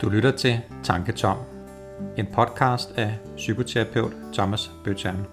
Du lytter til Tanketom, en podcast af psykoterapeut Thomas Bøtjern.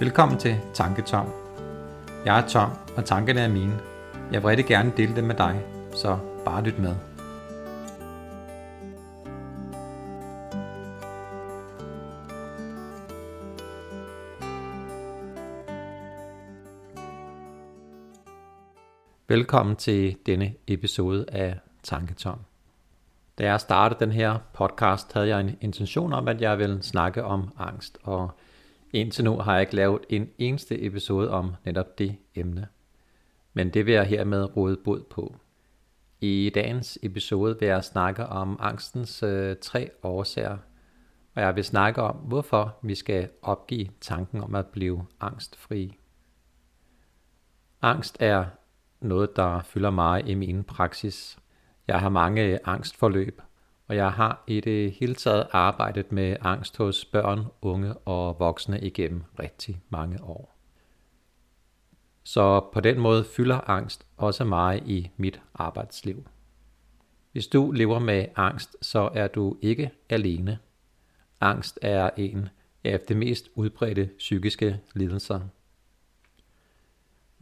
Velkommen til Tanketom. Jeg er Tom, og tankerne er mine. Jeg vil rigtig gerne dele dem med dig, så bare lyt med. Velkommen til denne episode af Tanketom. Da jeg startede den her podcast, havde jeg en intention om, at jeg ville snakke om angst, og indtil nu har jeg ikke lavet en eneste episode om netop det emne. Men det vil jeg hermed råde bod på. I dagens episode vil jeg snakke om angstens øh, tre årsager, og jeg vil snakke om, hvorfor vi skal opgive tanken om at blive angstfri. Angst er noget, der fylder meget i min praksis. Jeg har mange angstforløb, og jeg har i det hele taget arbejdet med angst hos børn, unge og voksne igennem rigtig mange år. Så på den måde fylder angst også meget i mit arbejdsliv. Hvis du lever med angst, så er du ikke alene. Angst er en af de mest udbredte psykiske lidelser.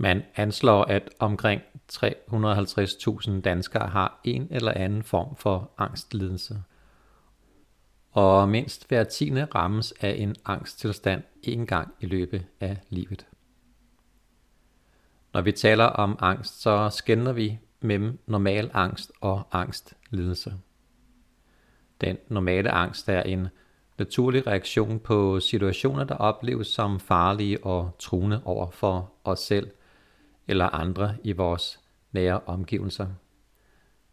Man anslår, at omkring 350.000 danskere har en eller anden form for angstlidelse. Og mindst hver tiende rammes af en angsttilstand en gang i løbet af livet. Når vi taler om angst, så skænder vi mellem normal angst og angstlidelse. Den normale angst er en naturlig reaktion på situationer, der opleves som farlige og truende over for os selv – eller andre i vores nære omgivelser.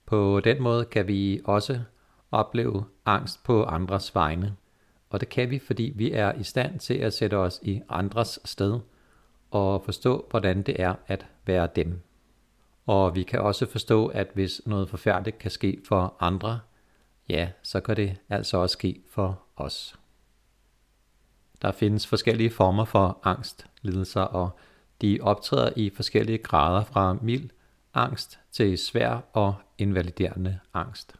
På den måde kan vi også opleve angst på andres vegne, og det kan vi, fordi vi er i stand til at sætte os i andres sted og forstå, hvordan det er at være dem. Og vi kan også forstå, at hvis noget forfærdeligt kan ske for andre, ja, så kan det altså også ske for os. Der findes forskellige former for angst, lidelser og de optræder i forskellige grader fra mild angst til svær og invaliderende angst.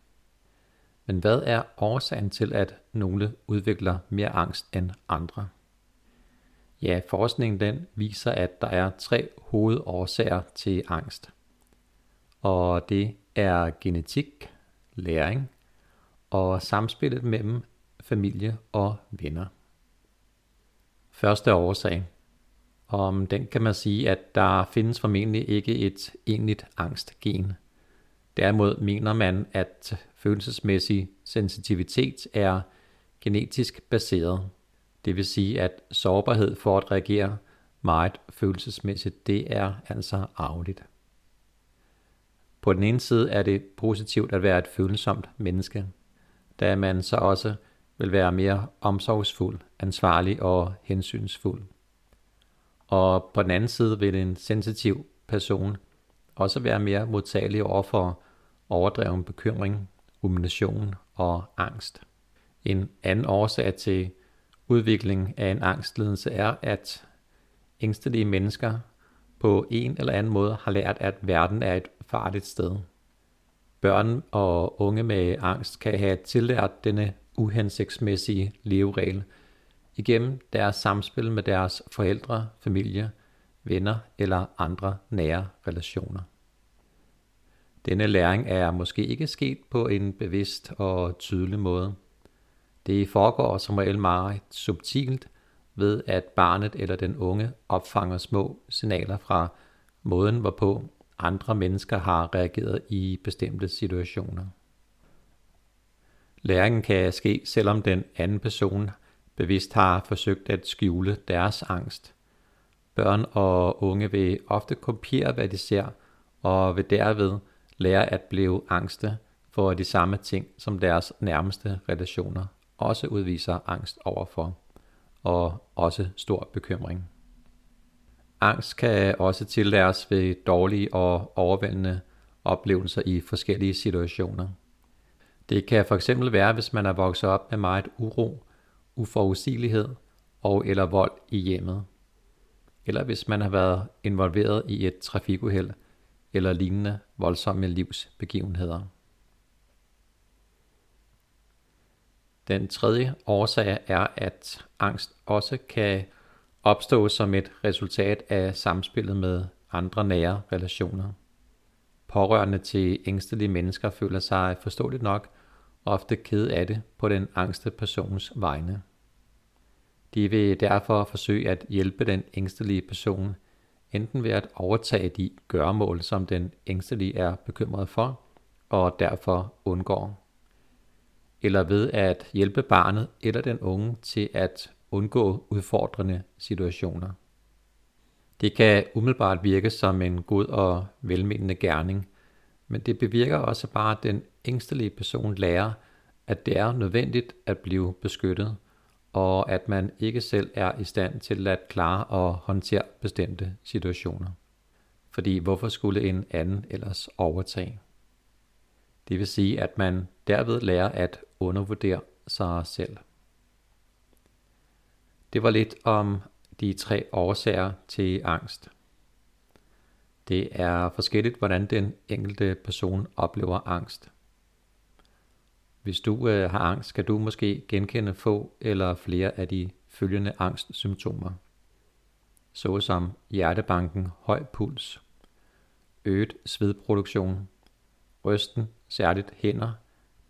Men hvad er årsagen til, at nogle udvikler mere angst end andre? Ja, forskningen den viser, at der er tre hovedårsager til angst. Og det er genetik, læring og samspillet mellem familie og venner. Første årsag – om den kan man sige, at der findes formentlig ikke et egentligt angstgen. Derimod mener man, at følelsesmæssig sensitivitet er genetisk baseret. Det vil sige, at sårbarhed for at reagere meget følelsesmæssigt, det er altså arveligt. På den ene side er det positivt at være et følsomt menneske, da man så også vil være mere omsorgsfuld, ansvarlig og hensynsfuld. Og på den anden side vil en sensitiv person også være mere modtagelig over for overdreven bekymring, rumination og angst. En anden årsag til udvikling af en angstlidelse er, at ængstelige mennesker på en eller anden måde har lært, at verden er et farligt sted. Børn og unge med angst kan have tillært denne uhensigtsmæssige leveregel, igennem deres samspil med deres forældre, familie, venner eller andre nære relationer. Denne læring er måske ikke sket på en bevidst og tydelig måde. Det foregår som regel meget subtilt ved, at barnet eller den unge opfanger små signaler fra måden, hvorpå andre mennesker har reageret i bestemte situationer. Læringen kan ske, selvom den anden person bevidst har forsøgt at skjule deres angst. Børn og unge vil ofte kopiere, hvad de ser, og vil derved lære at blive angste for de samme ting, som deres nærmeste relationer også udviser angst overfor, og også stor bekymring. Angst kan også tillæres ved dårlige og overvældende oplevelser i forskellige situationer. Det kan for eksempel være, hvis man er vokset op med meget uro uforudsigelighed og eller vold i hjemmet. eller hvis man har været involveret i et trafikuheld eller lignende voldsomme livsbegivenheder. Den tredje årsag er, at angst også kan opstå som et resultat af samspillet med andre nære relationer. Pårørende til ængstelige mennesker føler sig forståeligt nok ofte ked af det på den angste persons vegne. De vil derfor forsøge at hjælpe den ængstelige person, enten ved at overtage de gørmål, som den ængstelige er bekymret for, og derfor undgår, eller ved at hjælpe barnet eller den unge til at undgå udfordrende situationer. Det kan umiddelbart virke som en god og velmenende gerning, men det bevirker også bare, at den ængstelige person lærer, at det er nødvendigt at blive beskyttet, og at man ikke selv er i stand til at klare og håndtere bestemte situationer. Fordi hvorfor skulle en anden ellers overtage? Det vil sige, at man derved lærer at undervurdere sig selv. Det var lidt om de tre årsager til angst. Det er forskelligt, hvordan den enkelte person oplever angst. Hvis du øh, har angst, kan du måske genkende få eller flere af de følgende angstsymptomer. Såsom hjertebanken, høj puls, øget svedproduktion, rysten, særligt hænder,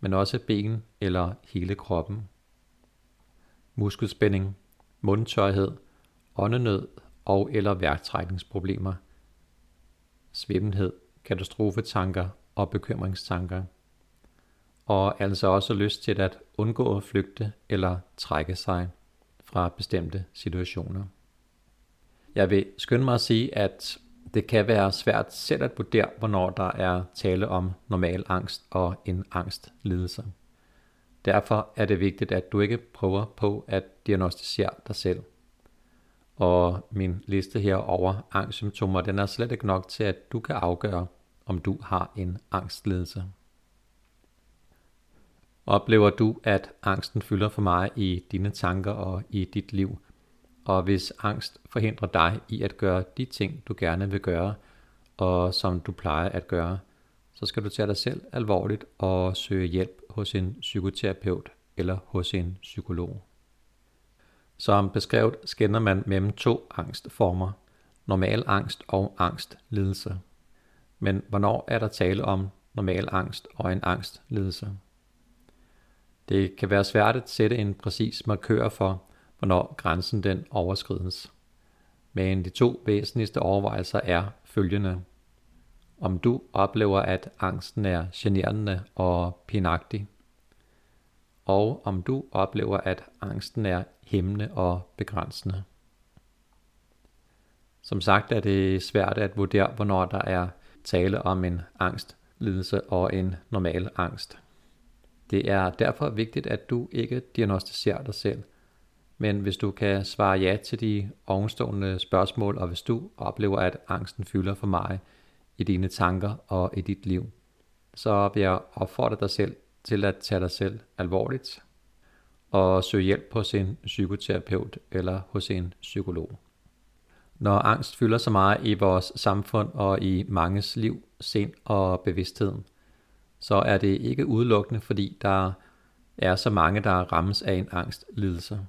men også ben eller hele kroppen, muskelspænding, mundtørhed, åndenød og eller værktrækningsproblemer, svimmelhed, katastrofetanker og bekymringstanker – og altså også lyst til at undgå at flygte eller trække sig fra bestemte situationer. Jeg vil skynde mig at sige, at det kan være svært selv at vurdere, hvornår der er tale om normal angst og en angstlidelse. Derfor er det vigtigt, at du ikke prøver på at diagnostisere dig selv. Og min liste her over angstsymptomer, den er slet ikke nok til, at du kan afgøre, om du har en angstlidelse. Oplever du, at angsten fylder for meget i dine tanker og i dit liv? Og hvis angst forhindrer dig i at gøre de ting, du gerne vil gøre, og som du plejer at gøre, så skal du tage dig selv alvorligt og søge hjælp hos en psykoterapeut eller hos en psykolog. Som beskrevet skænder man mellem to angstformer, normal angst og angstlidelse. Men hvornår er der tale om normal angst og en angstlidelse? Det kan være svært at sætte en præcis markør for, hvornår grænsen den overskrides. Men de to væsentligste overvejelser er følgende. Om du oplever, at angsten er generende og pinagtig, og om du oplever, at angsten er hæmmende og begrænsende. Som sagt er det svært at vurdere, hvornår der er tale om en angstlidelse og en normal angst. Det er derfor vigtigt, at du ikke diagnostiserer dig selv. Men hvis du kan svare ja til de ovenstående spørgsmål, og hvis du oplever, at angsten fylder for mig i dine tanker og i dit liv, så vil jeg opfordre dig selv til at tage dig selv alvorligt og søge hjælp hos en psykoterapeut eller hos en psykolog. Når angst fylder så meget i vores samfund og i manges liv, sind og bevidsthed, så er det ikke udelukkende, fordi der er så mange, der rammes af en angstlidelse.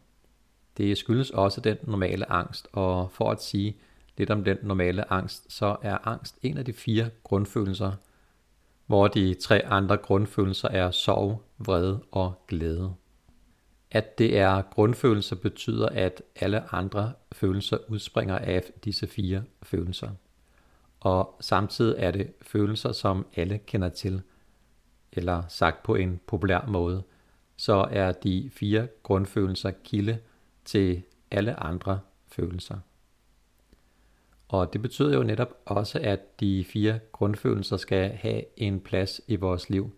Det skyldes også den normale angst, og for at sige lidt om den normale angst, så er angst en af de fire grundfølelser, hvor de tre andre grundfølelser er sorg, vrede og glæde. At det er grundfølelser betyder, at alle andre følelser udspringer af disse fire følelser. Og samtidig er det følelser, som alle kender til, eller sagt på en populær måde, så er de fire grundfølelser kilde til alle andre følelser. Og det betyder jo netop også, at de fire grundfølelser skal have en plads i vores liv,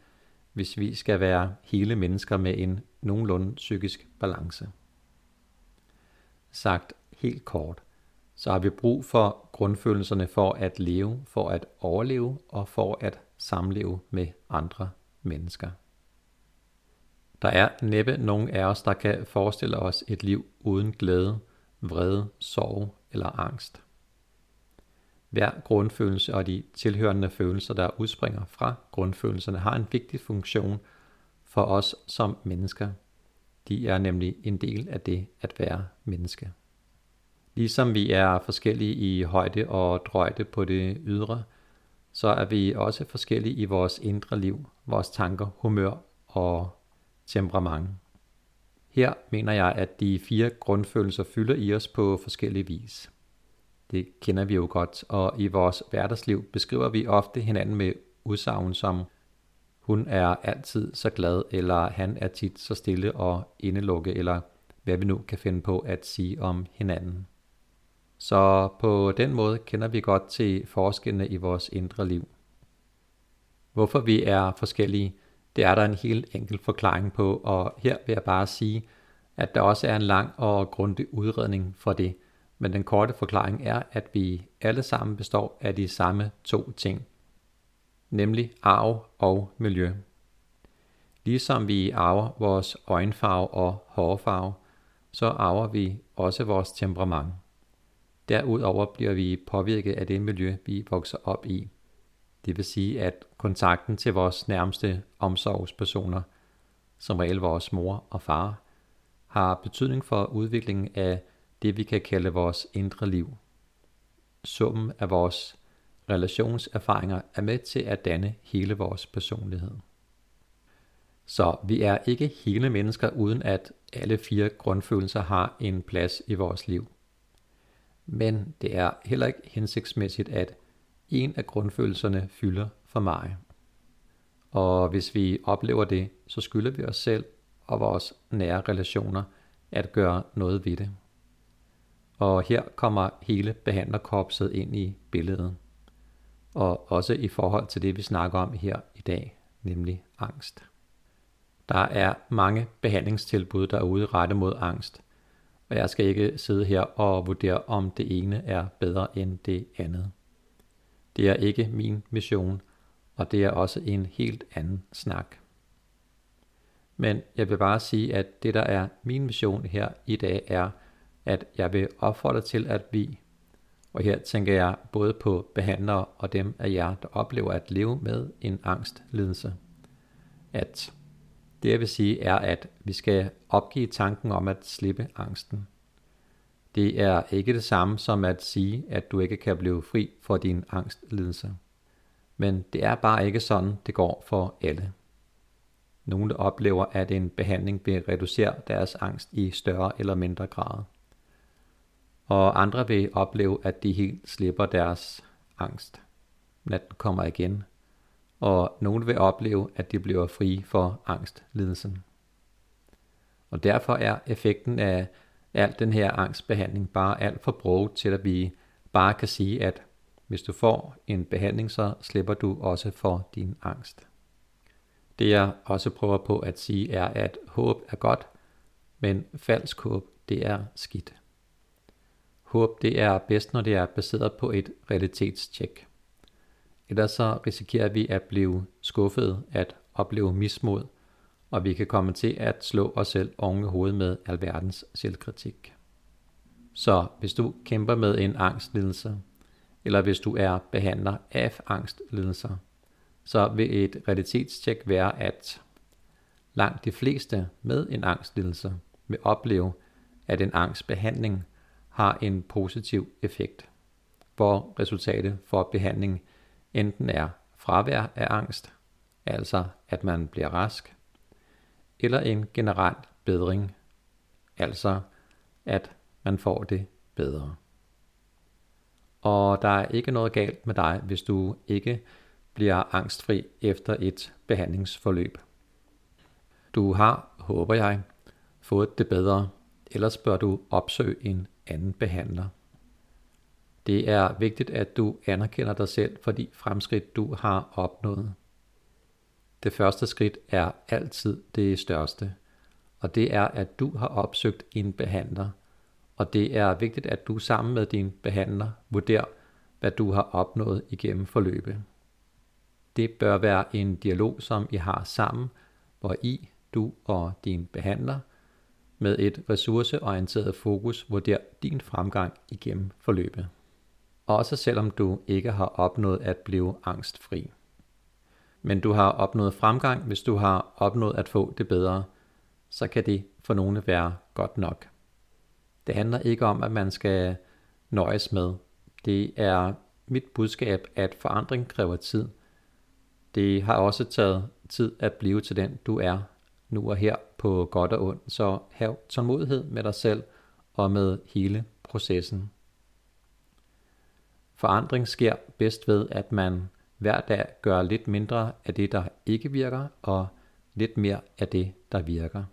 hvis vi skal være hele mennesker med en nogenlunde psykisk balance. Sagt helt kort, så har vi brug for grundfølelserne for at leve, for at overleve og for at samleve med andre mennesker. Der er næppe nogen af os, der kan forestille os et liv uden glæde, vrede, sorg eller angst. Hver grundfølelse og de tilhørende følelser, der udspringer fra grundfølelserne, har en vigtig funktion for os som mennesker. De er nemlig en del af det at være menneske. Ligesom vi er forskellige i højde og drøjde på det ydre, så er vi også forskellige i vores indre liv, vores tanker, humør og temperament. Her mener jeg, at de fire grundfølelser fylder i os på forskellige vis. Det kender vi jo godt, og i vores hverdagsliv beskriver vi ofte hinanden med udsagn som hun er altid så glad, eller han er tit så stille og indelukket, eller hvad vi nu kan finde på at sige om hinanden. Så på den måde kender vi godt til forskellene i vores indre liv. Hvorfor vi er forskellige, det er der en helt enkel forklaring på, og her vil jeg bare sige, at der også er en lang og grundig udredning for det. Men den korte forklaring er, at vi alle sammen består af de samme to ting, nemlig arv og miljø. Ligesom vi arver vores øjenfarve og hårfarve, så arver vi også vores temperament. Derudover bliver vi påvirket af det miljø, vi vokser op i. Det vil sige, at kontakten til vores nærmeste omsorgspersoner, som regel vores mor og far, har betydning for udviklingen af det, vi kan kalde vores indre liv. Summen af vores relationserfaringer er med til at danne hele vores personlighed. Så vi er ikke hele mennesker, uden at alle fire grundfølelser har en plads i vores liv. Men det er heller ikke hensigtsmæssigt, at en af grundfølelserne fylder for mig. Og hvis vi oplever det, så skylder vi os selv og vores nære relationer at gøre noget ved det. Og her kommer hele behandlerkorpset ind i billedet. Og også i forhold til det, vi snakker om her i dag, nemlig angst. Der er mange behandlingstilbud derude rettet mod angst, og jeg skal ikke sidde her og vurdere, om det ene er bedre end det andet. Det er ikke min mission, og det er også en helt anden snak. Men jeg vil bare sige, at det der er min mission her i dag er, at jeg vil opfordre til, at vi, og her tænker jeg både på behandlere og dem af jer, der oplever at leve med en angstlidelse, at det jeg vil sige er, at vi skal opgive tanken om at slippe angsten. Det er ikke det samme som at sige, at du ikke kan blive fri for din angstlidelse. Men det er bare ikke sådan, det går for alle. Nogle oplever, at en behandling vil reducere deres angst i større eller mindre grad. Og andre vil opleve, at de helt slipper deres angst. Natten kommer igen. Og nogen vil opleve, at de bliver frie for angstlidelsen. Og derfor er effekten af al den her angstbehandling bare alt for broget til, at vi bare kan sige, at hvis du får en behandling, så slipper du også for din angst. Det jeg også prøver på at sige er, at håb er godt, men falsk håb, det er skidt. Håb, det er bedst, når det er baseret på et realitetstjek. Ellers så risikerer vi at blive skuffet, at opleve mismod, og vi kan komme til at slå os selv oven i hovedet med alverdens selvkritik. Så hvis du kæmper med en angstlidelse, eller hvis du er behandler af angstlidelser, så vil et realitetstjek være, at langt de fleste med en angstlidelse vil opleve, at en angstbehandling har en positiv effekt, hvor resultatet for behandling enten er fravær af angst, altså at man bliver rask, eller en generel bedring, altså at man får det bedre. Og der er ikke noget galt med dig, hvis du ikke bliver angstfri efter et behandlingsforløb. Du har, håber jeg, fået det bedre, ellers bør du opsøge en anden behandler. Det er vigtigt, at du anerkender dig selv for de fremskridt, du har opnået. Det første skridt er altid det største, og det er, at du har opsøgt en behandler, og det er vigtigt, at du sammen med din behandler vurderer, hvad du har opnået igennem forløbet. Det bør være en dialog, som I har sammen, hvor I, du og din behandler med et ressourceorienteret fokus vurderer din fremgang igennem forløbet også selvom du ikke har opnået at blive angstfri. Men du har opnået fremgang, hvis du har opnået at få det bedre, så kan det for nogle være godt nok. Det handler ikke om, at man skal nøjes med. Det er mit budskab, at forandring kræver tid. Det har også taget tid at blive til den, du er nu og her på godt og ondt, så hav tålmodighed med dig selv og med hele processen. Forandring sker bedst ved, at man hver dag gør lidt mindre af det, der ikke virker, og lidt mere af det, der virker.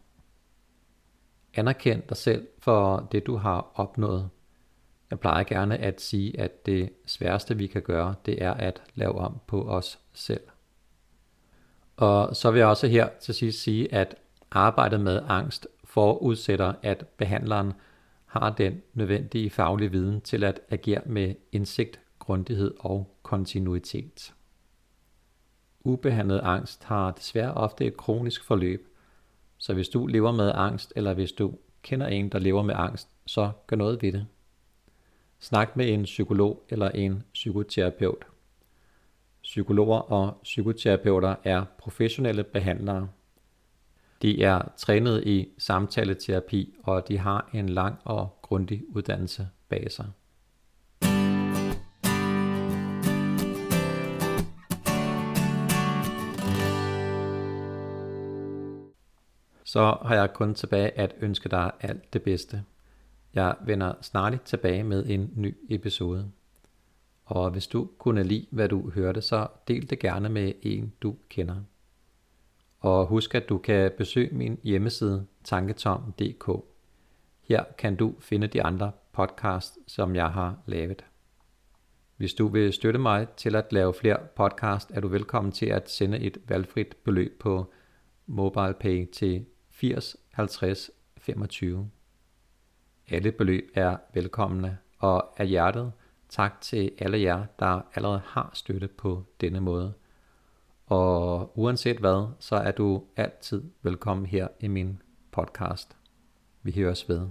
Anerkend dig selv for det, du har opnået. Jeg plejer gerne at sige, at det sværeste, vi kan gøre, det er at lave om på os selv. Og så vil jeg også her til sidst sige, at arbejdet med angst forudsætter, at behandleren har den nødvendige faglige viden til at agere med indsigt, grundighed og kontinuitet. Ubehandlet angst har desværre ofte et kronisk forløb, så hvis du lever med angst, eller hvis du kender en, der lever med angst, så gør noget ved det. Snak med en psykolog eller en psykoterapeut. Psykologer og psykoterapeuter er professionelle behandlere. De er trænet i samtaleterapi, og de har en lang og grundig uddannelse bag sig. Så har jeg kun tilbage at ønske dig alt det bedste. Jeg vender snart tilbage med en ny episode. Og hvis du kunne lide, hvad du hørte, så del det gerne med en, du kender. Og husk, at du kan besøge min hjemmeside tanketom.dk. Her kan du finde de andre podcasts, som jeg har lavet. Hvis du vil støtte mig til at lave flere podcast, er du velkommen til at sende et valgfrit beløb på MobilePay til 80 50 25. Alle beløb er velkomne, og af hjertet tak til alle jer, der allerede har støtte på denne måde. Og uanset hvad, så er du altid velkommen her i min podcast. Vi høres ved.